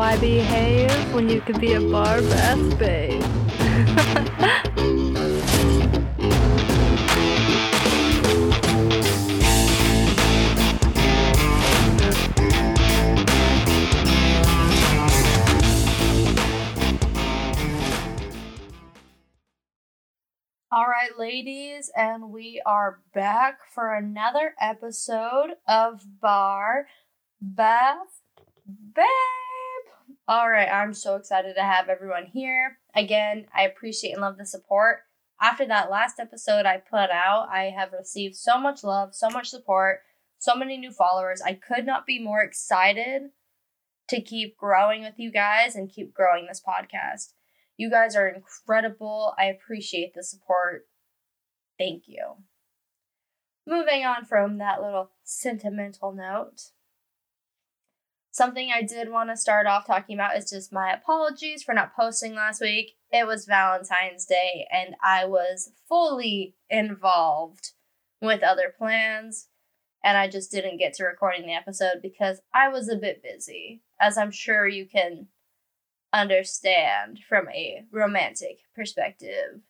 Why behave when you could be a bar bath babe? All right, ladies, and we are back for another episode of Bar Bath Babe. All right, I'm so excited to have everyone here. Again, I appreciate and love the support. After that last episode I put out, I have received so much love, so much support, so many new followers. I could not be more excited to keep growing with you guys and keep growing this podcast. You guys are incredible. I appreciate the support. Thank you. Moving on from that little sentimental note, something I did want to start off talking about is just my apologies for not posting last week. It was Valentine's Day and I was fully involved with other plans and I just didn't get to recording the episode because I was a bit busy, as I'm sure you can understand from a romantic perspective.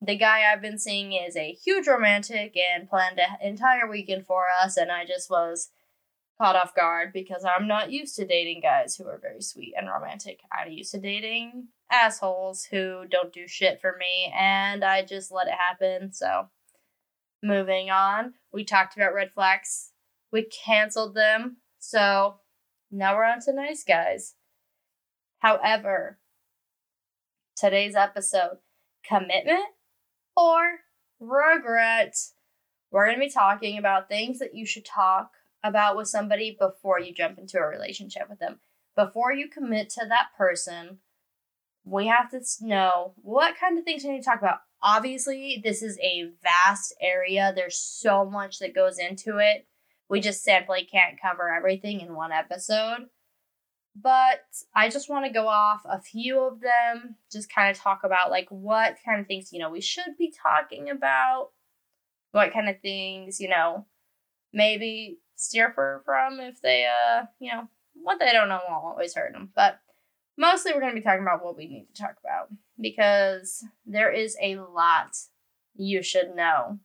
The guy I've been seeing is a huge romantic and planned an entire weekend for us, and I just was caught off guard because I'm not used to dating guys who are very sweet and romantic. I'm used to dating assholes who don't do shit for me, and I just let it happen. So, moving on, we talked about red flags, we canceled them, so now we're on to nice guys. However, today's episode commitment or regret. We're going to be talking about things that you should talk about with somebody before you jump into a relationship with them. Before you commit to that person, we have to know what kind of things we need to talk about. Obviously, this is a vast area. There's so much that goes into it. We just simply can't cover everything in one episode but I just want to go off a few of them, just kind of talk about like what kind of things, you know, we should be talking about, what kind of things, you know, maybe steer for from if they, uh, you know, what they don't know won't always hurt them. But mostly we're going to be talking about what we need to talk about because there is a lot you should know.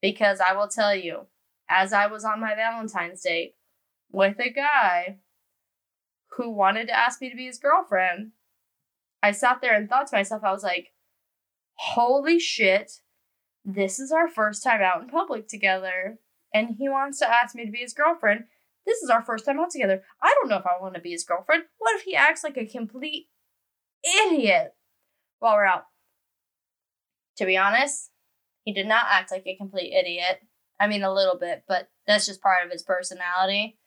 Because I will tell you, as I was on my Valentine's date with a guy who wanted to ask me to be his girlfriend, I sat there and thought to myself, I was like, holy shit, this is our first time out in public together. And he wants to ask me to be his girlfriend. This is our first time out together. I don't know if I want to be his girlfriend. What if he acts like a complete idiot while we're out? To be honest, he did not act like a complete idiot. I mean, a little bit, but that's just part of his personality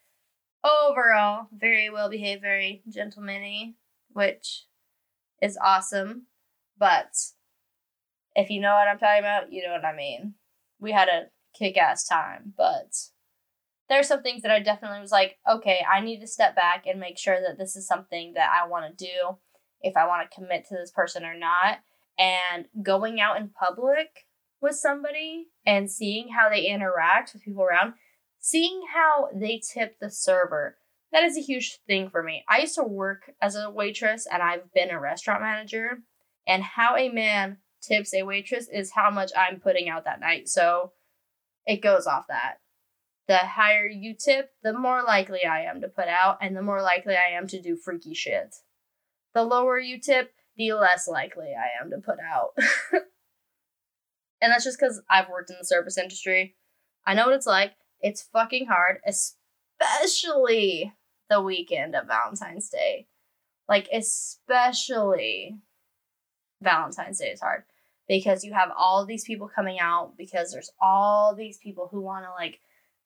overall very well behaved, very gentlemanly, which is awesome. But if you know what I'm talking about, you know what I mean. We had a kick ass time, but there's some things that I definitely was like, okay, I need to step back and make sure that this is something that I want to do, if I want to commit to this person or not. And going out in public with somebody and seeing how they interact with people around seeing how they tip the server that is a huge thing for me i used to work as a waitress and i've been a restaurant manager and how a man tips a waitress is how much i'm putting out that night so it goes off that. The higher you tip the more likely i am to put out and the more likely i am to do freaky shit. The lower you tip the less likely i am to put out. And that's just because i've worked in the service industry. I know what it's like. It's fucking hard, especially the weekend of Valentine's Day. Like, especially Valentine's Day is hard because you have all these people coming out because there's all these people who want to like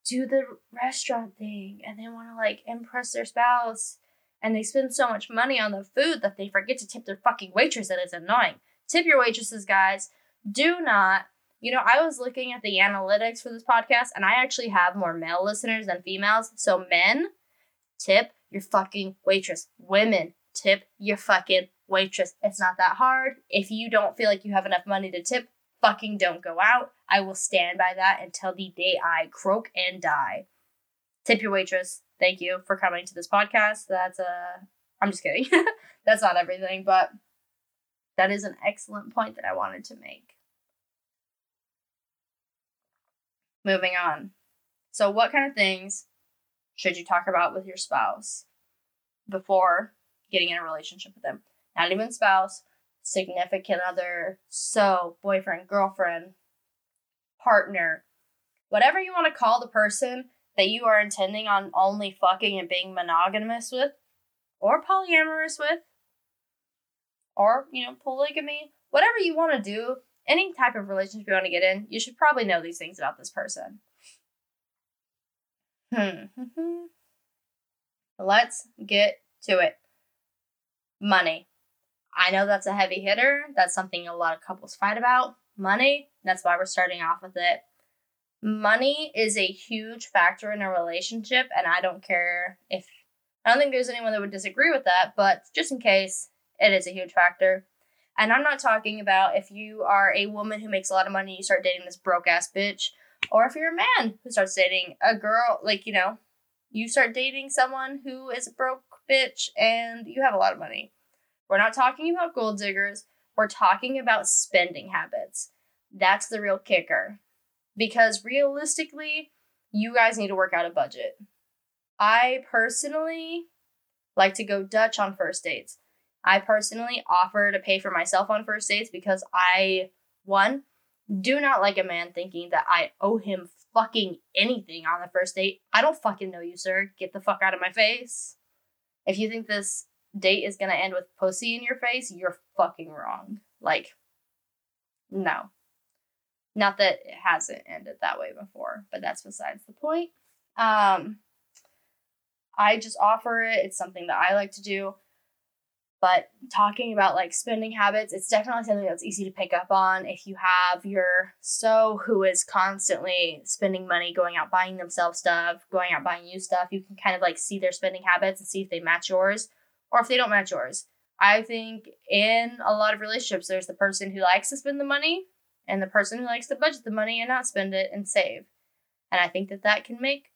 do the restaurant thing and they want to like impress their spouse and they spend so much money on the food that they forget to tip their fucking waitress and it's annoying. Tip your waitresses, guys. Do not you know, I was looking at the analytics for this podcast and I actually have more male listeners than females. So, men, tip your fucking waitress. Women, tip your fucking waitress. It's not that hard. If you don't feel like you have enough money to tip, fucking don't go out. I will stand by that until the day I croak and die. Tip your waitress. Thank you for coming to this podcast. That's a I'm just kidding. That's not everything, but that is an excellent point that I wanted to make. Moving on. So, what kind of things should you talk about with your spouse before getting in a relationship with them? Not even spouse, significant other, so boyfriend, girlfriend, partner, whatever you want to call the person that you are intending on only fucking and being monogamous with, or polyamorous with, or, you know, polygamy, whatever you want to do, any type of relationship you want to get in, you should probably know these things about this person. Hmm. Let's get to it. Money. I know that's a heavy hitter. That's something a lot of couples fight about. Money. That's why we're starting off with it. Money is a huge factor in a relationship, and I don't care if I don't think there's anyone that would disagree with that, but just in case, it is a huge factor. And I'm not talking about if you are a woman who makes a lot of money, you start dating this broke ass bitch, or if you're a man who starts dating a girl, like, you know, you start dating someone who is a broke bitch and you have a lot of money. We're not talking about gold diggers, we're talking about spending habits. That's the real kicker. Because realistically, you guys need to work out a budget. I personally like to go Dutch on first dates. I personally offer to pay for myself on first dates because I, one, do not like a man thinking that I owe him fucking anything on the first date. I don't fucking know you, sir. Get the fuck out of my face. If you think this date is gonna end with pussy in your face, you're fucking wrong. Like, no. Not that it hasn't ended that way before, but that's besides the point. Um, I just offer it. It's something that I like to do. But talking about like spending habits, it's definitely something that's easy to pick up on. If you have your so who is constantly spending money, going out buying themselves stuff, going out buying you stuff, you can kind of like see their spending habits and see if they match yours or if they don't match yours. I think in a lot of relationships, there's the person who likes to spend the money and the person who likes to budget the money and not spend it and save. And I think that that can make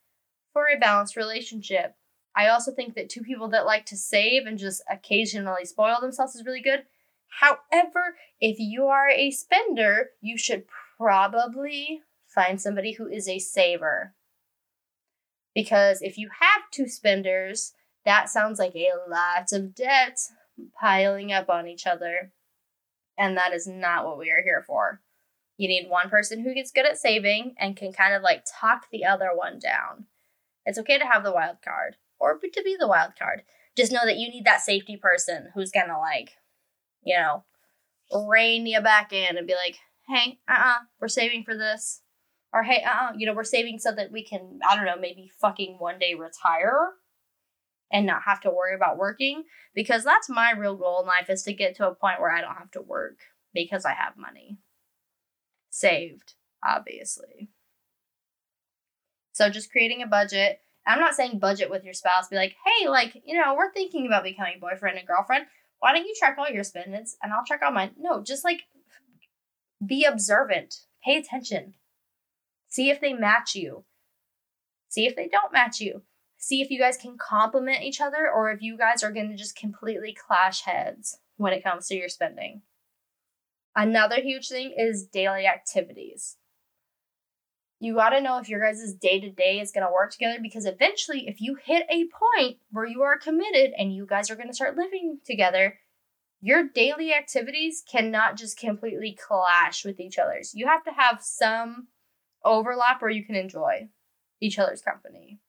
for a balanced relationship. I also think that two people that like to save and just occasionally spoil themselves is really good. However, if you are a spender, you should probably find somebody who is a saver. Because if you have two spenders, that sounds like a lot of debt piling up on each other. And that is not what we are here for. You need one person who gets good at saving and can kind of like talk the other one down. It's okay to have the wild card or to be the wild card. Just know that you need that safety person who's gonna like, you know, rein you back in and be like, hey, uh uh-uh, uh, we are saving for this. Or hey, uh uh-uh, uh, you know, we're saving so that we can, I don't know, maybe fucking one day retire and not have to worry about working. Because that's my real goal in life is to get to a point where I don't have to work because I have money saved, obviously. So just creating a budget I'm not saying budget with your spouse. Be like, hey, like, you know, we're thinking about becoming boyfriend and girlfriend. Why don't you track all your spendings and I'll track all mine? No, just like be observant, pay attention, see if they match you, see if they don't match you, see if you guys can complement each other or if you guys are going to just completely clash heads when it comes to your spending. Another huge thing is daily activities you got to know if your guys' day to day is going to work together because eventually, if you hit a point where you are committed and you guys are going to start living together, your daily activities cannot just completely clash with each other's. You have to have some overlap where you can enjoy each other's company.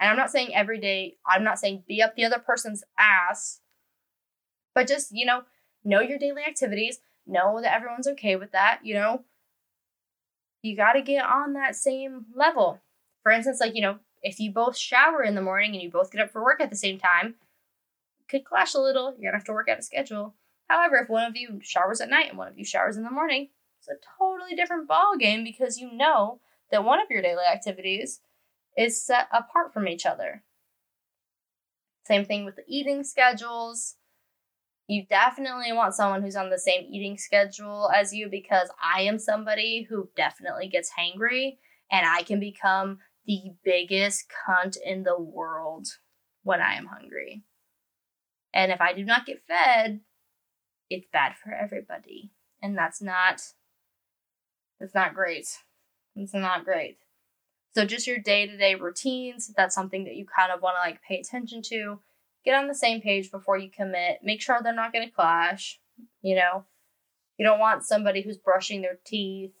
And I'm not saying every day, I'm not saying be up the other person's ass, but just, you know, know your daily activities, know that everyone's okay with that, you know, you got to get on that same level. For instance, like, you know, if you both shower in the morning and you both get up for work at the same time, could clash a little. You're going to have to work out a schedule. However, if one of you showers at night and one of you showers in the morning, it's a totally different ball game because you know that one of your daily activities is set apart from each other. Same thing with the eating schedules you definitely want someone who's on the same eating schedule as you because I am somebody who definitely gets hangry and I can become the biggest cunt in the world when I am hungry. And if I do not get fed, it's bad for everybody. And that's not that's not great. It's not great. So just your day-to-day routines, that's something that you kind of want to like pay attention to. Get on the same page before you commit. Make sure they're not going to clash, you know. You don't want somebody who's brushing their teeth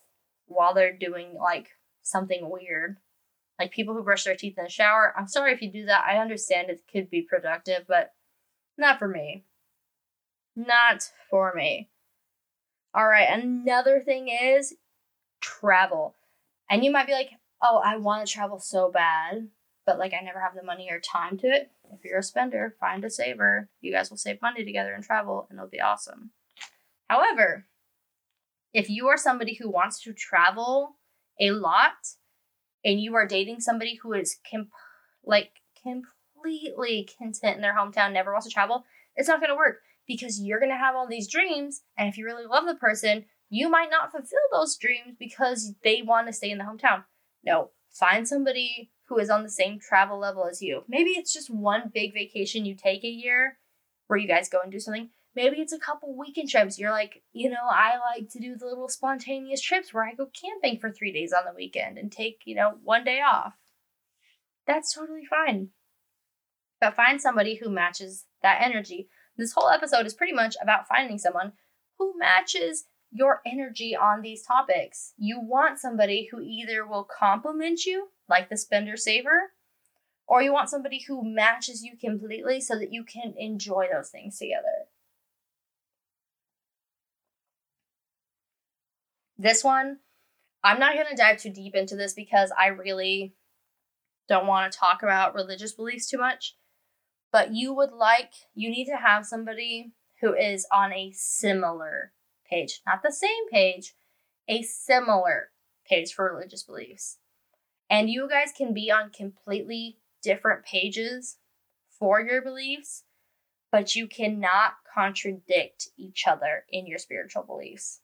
while they're doing like something weird. Like people who brush their teeth in the shower. I'm sorry if you do that. I understand it could be productive, but not for me. Not for me. All right, another thing is travel. And you might be like, oh, I want to travel so bad, but like I never have the money or time to it. If you're a spender, find a saver. You guys will save money together and travel, and it'll be awesome. However, if you are somebody who wants to travel a lot and you are dating somebody who is comp- like completely content in their hometown, never wants to travel, it's not going to work because you're going to have all these dreams. And if you really love the person, you might not fulfill those dreams because they want to stay in the hometown. No, find somebody who is on the same travel level as you. Maybe it's just one big vacation you take a year where you guys go and do something. Maybe it's a couple weekend trips. You're like, you know, I like to do the little spontaneous trips where I go camping for three days on the weekend and take, you know, one day off. That's totally fine. But find somebody who matches that energy. This whole episode is pretty much about finding someone who matches your energy on these topics. You want somebody who either will compliment you, like the spender saver, or you want somebody who matches you completely so that you can enjoy those things together. This one, I'm not going to dive too deep into this because I really don't want to talk about religious beliefs too much. But you would like, you need to have somebody who is on a similar page, not the same page, a similar page for religious beliefs. And you guys can be on completely different pages for your beliefs, but you cannot contradict each other in your spiritual beliefs.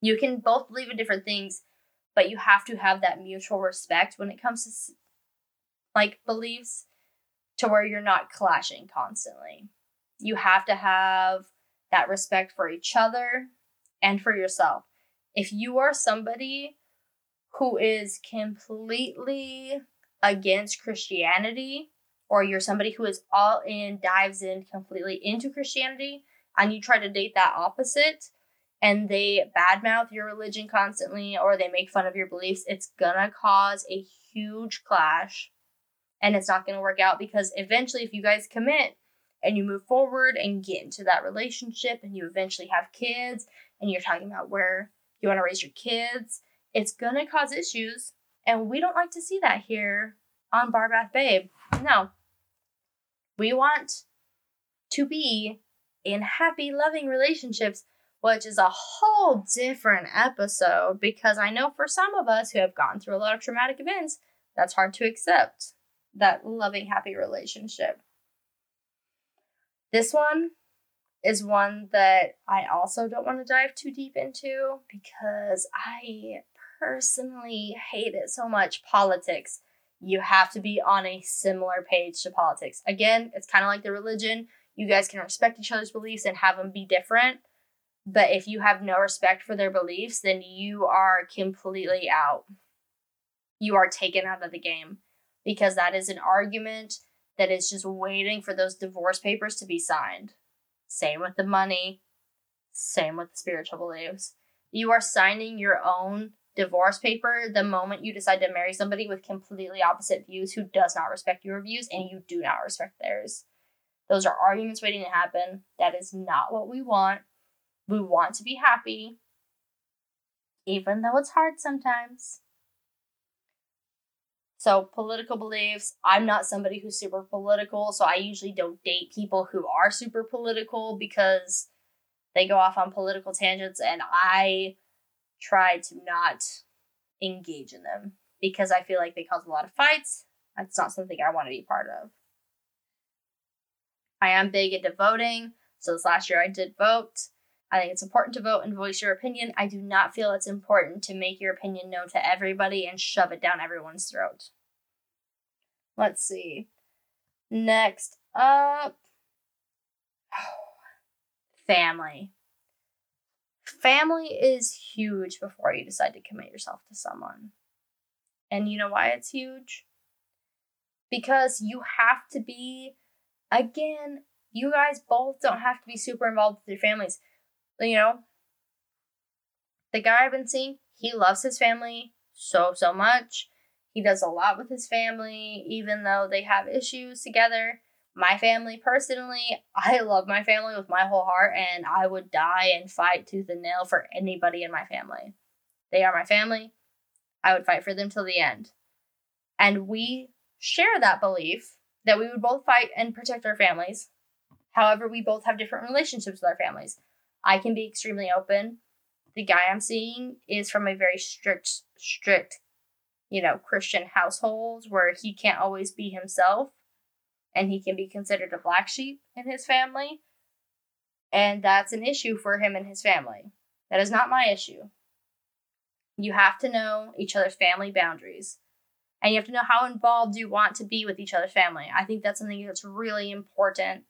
You can both believe in different things, but you have to have that mutual respect when it comes to like beliefs to where you're not clashing constantly. You have to have that respect for each other and for yourself. If you are somebody who is completely against Christianity, or you're somebody who is all in, dives in completely into Christianity, and you try to date that opposite, and they badmouth your religion constantly or they make fun of your beliefs, it's gonna cause a huge clash and it's not gonna work out because eventually, if you guys commit and you move forward and get into that relationship and you eventually have kids and you're talking about where you wanna raise your kids, it's gonna cause issues. And we don't like to see that here on Bar Bath Babe. No. We want to be in happy, loving relationships which is a whole different episode because I know for some of us who have gone through a lot of traumatic events, that's hard to accept that loving, happy relationship. This one is one that I also don't want to dive too deep into because I personally hate it so much. Politics. You have to be on a similar page to politics. Again, it's kind of like the religion. You guys can respect each other's beliefs and have them be different but if you have no respect for their beliefs, then you are completely out. You are taken out of the game because that is an argument that is just waiting for those divorce papers to be signed. Same with the money, same with the spiritual beliefs. You are signing your own divorce paper the moment you decide to marry somebody with completely opposite views who does not respect your views and you do not respect theirs. Those are arguments waiting to happen. That is not what we want. We want to be happy, even though it's hard sometimes. So, political beliefs. I'm not somebody who's super political, so I usually don't date people who are super political because they go off on political tangents, and I try to not engage in them because I feel like they cause a lot of fights. That's not something I want to be part of. I am big into voting, so this last year I did vote. I think it's important to vote and voice your opinion. I do not feel it's important to make your opinion known to everybody and shove it down everyone's throat. Let's see. Next up, Family. Family is huge before you decide to commit yourself to someone. And you know why it's huge? Because you have to be, again, you guys both don't have to be super involved with your families. You know, the guy I've been seeing, he loves his family so, so much. He does a lot with his family, even though they have issues together. My family, personally, I love my family with my whole heart, and I would die and fight tooth and nail for anybody in my family. They are my family. I would fight for them till the end. And we share that belief that we would both fight and protect our families. However, we both have different relationships with our families. I can be extremely open. The guy I'm seeing is from a very strict, strict, you know, Christian household where he can't always be himself and he can be considered a black sheep in his family. And that's an issue for him and his family. That is not my issue. You have to know each other's family boundaries. And you have to know how involved you want to be with each other's family. I think that's something that's really important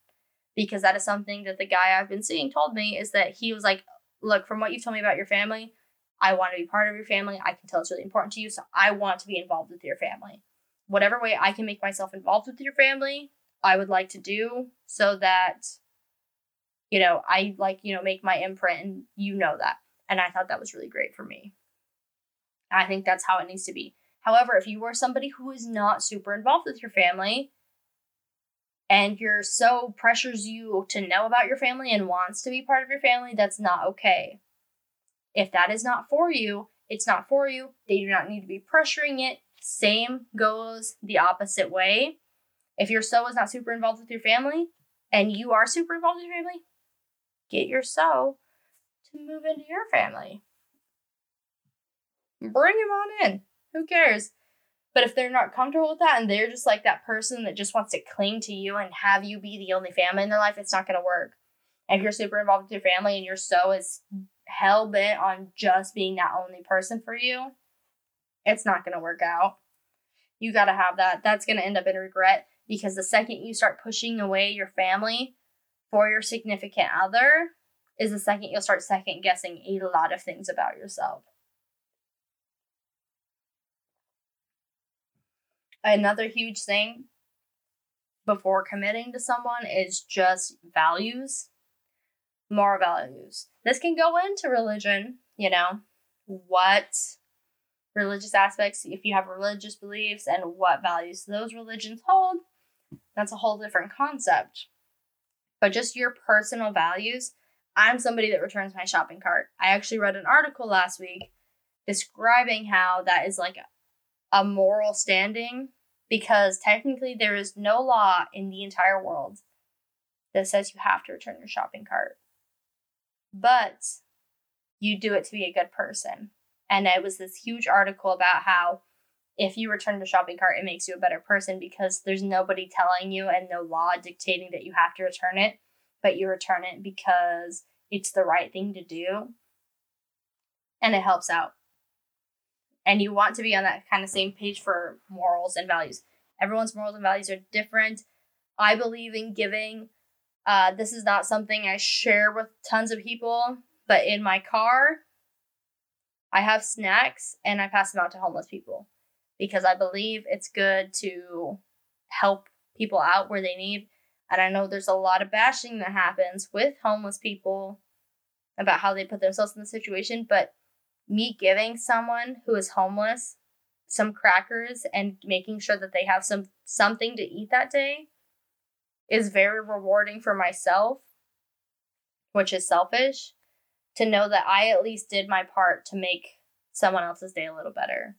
because that is something that the guy I've been seeing told me is that he was like, Look, from what you've told me about your family, I want to be part of your family. I can tell it's really important to you. So I want to be involved with your family. Whatever way I can make myself involved with your family, I would like to do so that, you know, I like, you know, make my imprint and you know that. And I thought that was really great for me. I think that's how it needs to be. However, if you are somebody who is not super involved with your family and you're so pressures you to know about your family and wants to be part of your family, that's not okay. If that is not for you, it's not for you. They do not need to be pressuring it. Same goes the opposite way. If your so is not super involved with your family and you are super involved with your family, get your so to move into your family. Bring him on in. Who cares? But if they're not comfortable with that and they're just like that person that just wants to cling to you and have you be the only family in their life, it's not going to work. And if you're super involved with your family and you're so as hell bent on just being that only person for you, it's not going to work out. You got to have that. That's going to end up in regret because the second you start pushing away your family for your significant other is the second you'll start second guessing a lot of things about yourself. Another huge thing before committing to someone is just values, moral values. This can go into religion, you know, what religious aspects, if you have religious beliefs and what values those religions hold, that's a whole different concept. But just your personal values, I'm somebody that returns my shopping cart. I actually read an article last week describing how that is like a moral standing because technically there is no law in the entire world that says you have to return your shopping cart. But you do it to be a good person. And it was this huge article about how if you return the shopping cart, it makes you a better person because there's nobody telling you and no law dictating that you have to return it, but you return it because it's the right thing to do and it helps out and you want to be on that kind of same page for morals and values. Everyone's morals and values are different. I believe in giving. Uh, this is not something I share with tons of people, but in my car, I have snacks and I pass them out to homeless people because I believe it's good to help people out where they need. And I know there's a lot of bashing that happens with homeless people about how they put themselves in the situation, but me giving someone who is homeless some crackers and making sure that they have some something to eat that day is very rewarding for myself which is selfish to know that I at least did my part to make someone else's day a little better.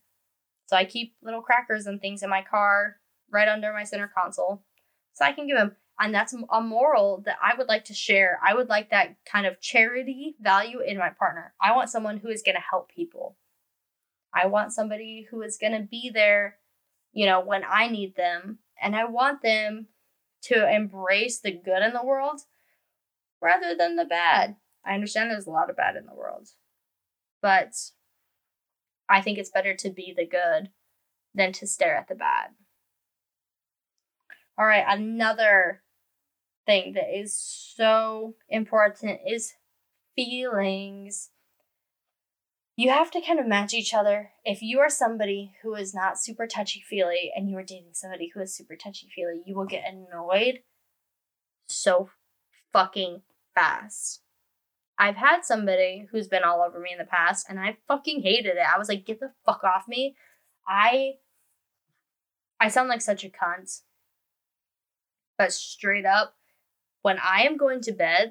So I keep little crackers and things in my car right under my center console so I can give them and that's a moral that I would like to share. I would like that kind of charity value in my partner. I want someone who is going to help people. I want somebody who is going to be there, you know, when I need them. And I want them to embrace the good in the world rather than the bad. I understand there's a lot of bad in the world, but I think it's better to be the good than to stare at the bad. All right, another thing that is so important is feelings. You have to kind of match each other. If you are somebody who is not super touchy feely and you are dating somebody who is super touchy feely, you will get annoyed so fucking fast. I've had somebody who's been all over me in the past and I fucking hated it. I was like, get the fuck off me. I I sound like such a cunt. But straight up, when I am going to bed,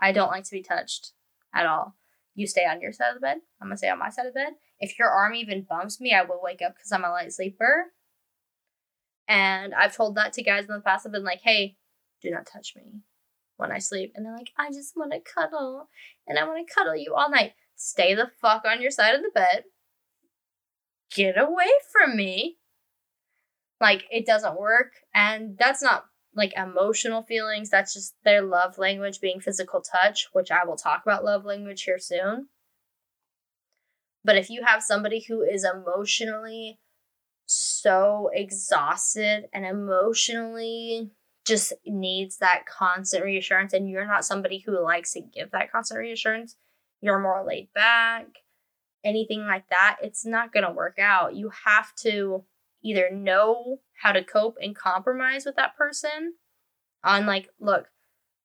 I don't like to be touched at all. You stay on your side of the bed. I'm gonna stay on my side of the bed. If your arm even bumps me, I will wake up because I'm a light sleeper. And I've told that to guys in the past. I've been like, hey, do not touch me when I sleep. And they're like, I just want to cuddle and I want to cuddle you all night. Stay the fuck on your side of the bed. Get away from me. Like, it doesn't work. And that's not like emotional feelings. That's just their love language being physical touch, which I will talk about love language here soon. But if you have somebody who is emotionally so exhausted and emotionally just needs that constant reassurance, and you're not somebody who likes to give that constant reassurance, you're more laid back, anything like that, it's not going to work out. You have to either know how to cope and compromise with that person on like look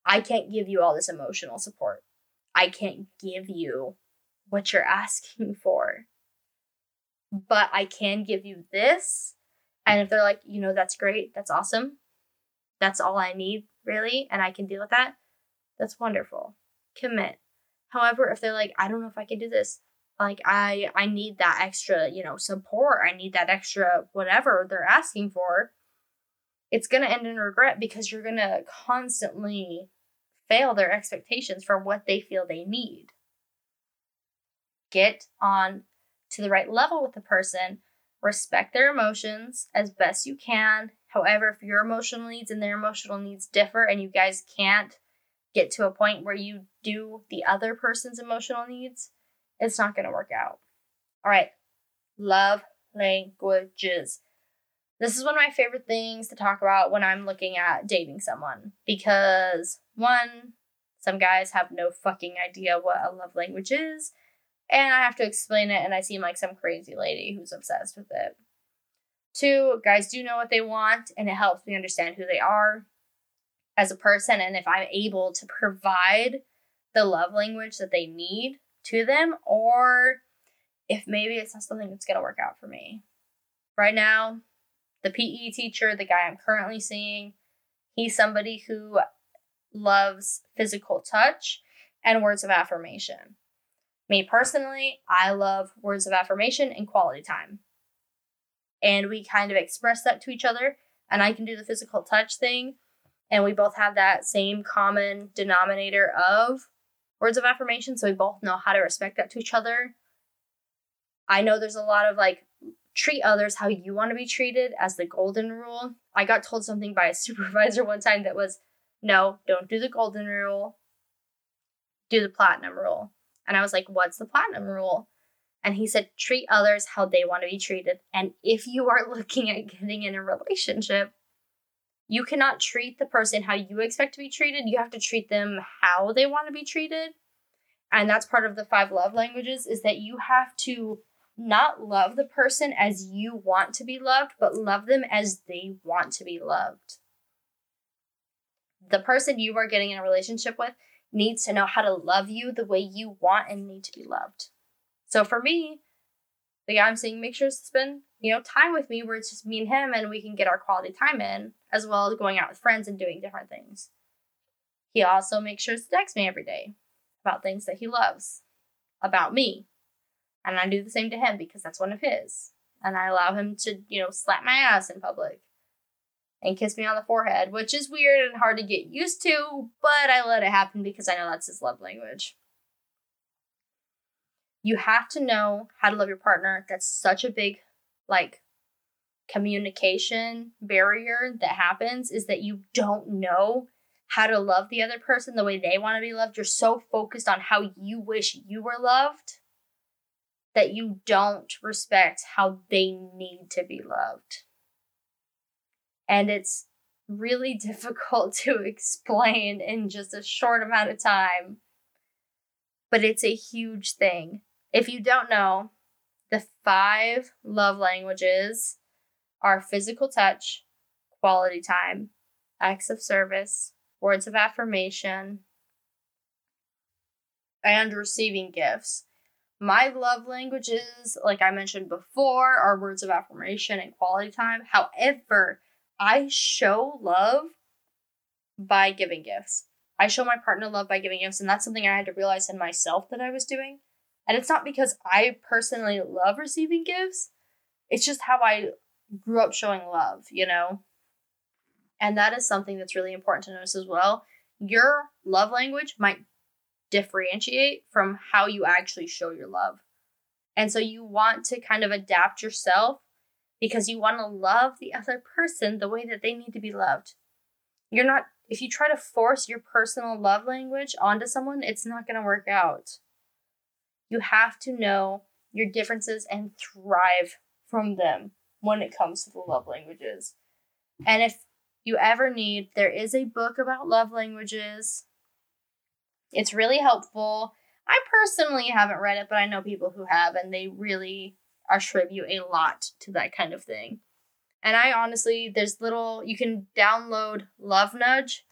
i can't give you all this emotional support. I can't give you what you're asking for. But i can give you this. And if they're like you know that's great. That's awesome. That's all i need really and i can deal with that that's wonderful. Commit. However if they're like i don't know if i can do this like i i need that extra you know support. I need that extra whatever they're asking for. It's going to end in regret because you're going to constantly fail their expectations for what they feel they need. Get on to the right level with the person. Respect their emotions as best you can. However if your emotional needs and their emotional needs differ and you guys can't get to a point where you do the other person's emotional needs it's not going to work out. All right, love languages. This is one of my favorite things to talk about when I'm looking at dating someone because one, some guys have no fucking idea what a love language is, and I have to explain it, and I seem like some crazy lady who's obsessed with it. Two, guys do know what they want, and it helps me understand who they are as a person, and if I'm able to provide the love language that they need, to them or if maybe it's not something that's going to work out for me. Right now, the PE teacher, the guy I'm currently seeing, he's somebody who loves physical touch and words of affirmation. Me personally, I love words of affirmation and quality time. And we kind of express that to each other, and I can do the physical touch thing. And we both have that same common denominator of words of affirmation so we both know how to respect that to each other. I know there's a lot of like treat others how you want to be treated as the golden rule. I got told something by a supervisor one time that was no, don't do the golden rule. Do the platinum rule. And I was like, what's the platinum rule? And he said, treat others how they want to be treated. And if you are looking at getting in a relationship, you cannot treat the person how you expect to be treated. You have to treat them how they want to be treated. And that's part of the five love languages is that you have to not love the person as you want to be loved, but love them as they want to be loved. The person you are getting in a relationship with needs to know how to love you the way you want and need to be loved. So for me, the guy I'm seeing make sure to spend, you know, time with me where it's just me and him and we can get our quality time in, as well as going out with friends and doing different things. He also makes sure to text me every day about things that he loves about me. And I do the same to him because that's one of his. And I allow him to, you know, slap my ass in public and kiss me on the forehead, which is weird and hard to get used to, but I let it happen because I know that's his love language. You have to know how to love your partner. That's such a big, like, communication barrier that happens is that you don't know how to love the other person the way they want to be loved. You're so focused on how you wish you were loved that you don't respect how they need to be loved. And it's really difficult to explain in just a short amount of time. But it's a huge thing. If you don't know, the five love languages are physical touch, quality time, acts of service, words of affirmation, and receiving gifts. My love languages, like I mentioned before, are words of affirmation and quality time. However, I show love by giving gifts. I show my partner love by giving gifts, and that's something I had to realize in myself that I was doing. And it's not because I personally love receiving gifts, it's just how I grew up showing love, you know? And that is something that's really important to notice as well. Your love language might differentiate from how you actually show your love. And so you want to kind of adapt yourself because you want to love the other person the way that they need to be loved. You're not, if you try to force your personal love language onto someone, it's not going to work out. You have to know your differences and thrive from them when it comes to the love languages. And if you ever need, there is a book about love languages. It's really helpful. I personally haven't read it, but I know people who have, and they really attribute a lot to that kind of thing. And I honestly, there's little, you can download Love Nudge,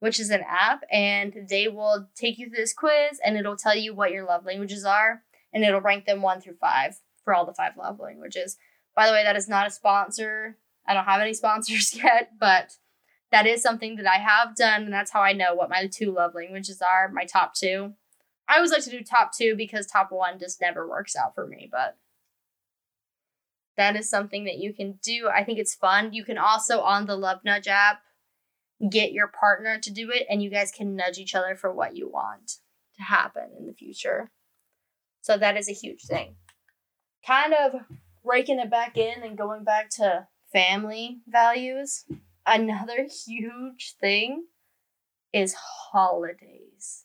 which is an app, and they will take you through this quiz and it'll tell you what your love languages are, and it'll rank them one through five for all the five love languages. By the way, that is not a sponsor. I don't have any sponsors yet, but that is something that I have done, and that's how I know what my two love languages are, my top two. I always like to do top two because top one just never works out for me, but that is something that you can do. I think it's fun. You can also, on the Love Nudge app, get your partner to do it, and you guys can nudge each other for what you want to happen in the future. So that is a huge thing. Kind of raking it back in and going back to family values. Another huge thing is holidays.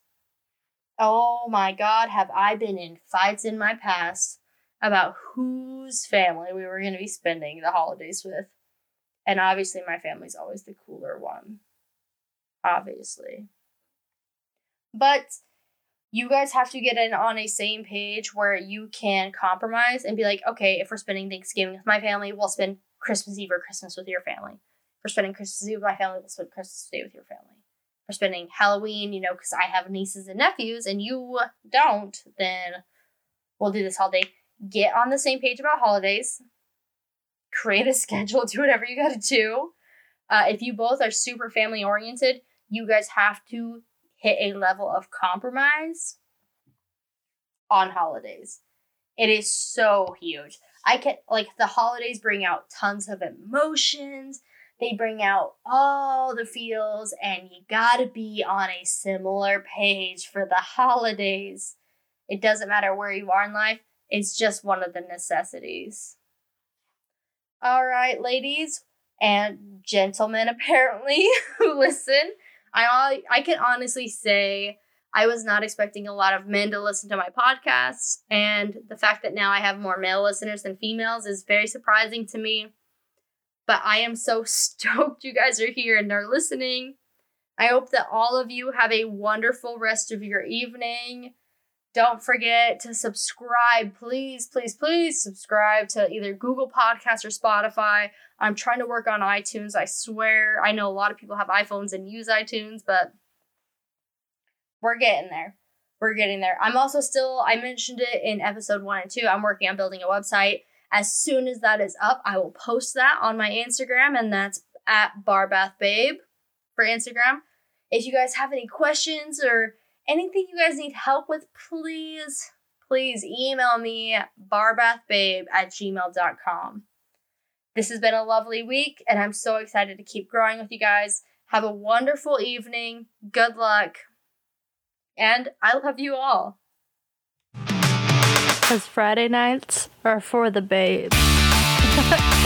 Oh my god, have I been in fights in my past about whose family we were going to be spending the holidays with. And obviously, my family's always the cooler one. Obviously. But you guys have to get in on a same page where you can compromise and be like, okay, if we're spending Thanksgiving with my family, we'll spend Christmas Eve or Christmas with your family. If we're spending Christmas Eve with my family, we'll spend Christmas Day with your family. If we're spending Halloween, you know, because I have nieces and nephews and you don't, then we'll do this holiday get on the same page about holidays, create a schedule, do whatever you got to do. Uh, if you both are super family oriented, you guys have to hit a level of compromise on holidays. It is so huge. I can like the holidays bring out tons of emotions. They bring out all the feels, and you gotta be on a similar page for the holidays. It doesn't matter where you are in life, it's just one of the necessities. All right, ladies and gentlemen, apparently, who listen, I I can honestly say I was not expecting a lot of men to listen to my podcast, and the fact that now I have more male listeners than females is very surprising to me. But I am so stoked you guys are here and are listening. I hope that all of you have a wonderful rest of your evening. Don't forget to subscribe. Please, please, please subscribe to either Google Podcasts or Spotify. I'm trying to work on iTunes. I swear. I know a lot of people have iPhones and use iTunes, but we're getting there. We're getting there. I'm also still, I mentioned it in episode one and two. I'm working on building a website. As soon as that is up, I will post that on my Instagram, and that's at barbathbabe for Instagram. If you guys have any questions or anything you guys need help with, please, please email me barbathbabe at gmail.com. This has been a lovely week, and I'm so excited to keep growing with you guys. Have a wonderful evening. Good luck. And I love you all. Because Friday nights are for the babes.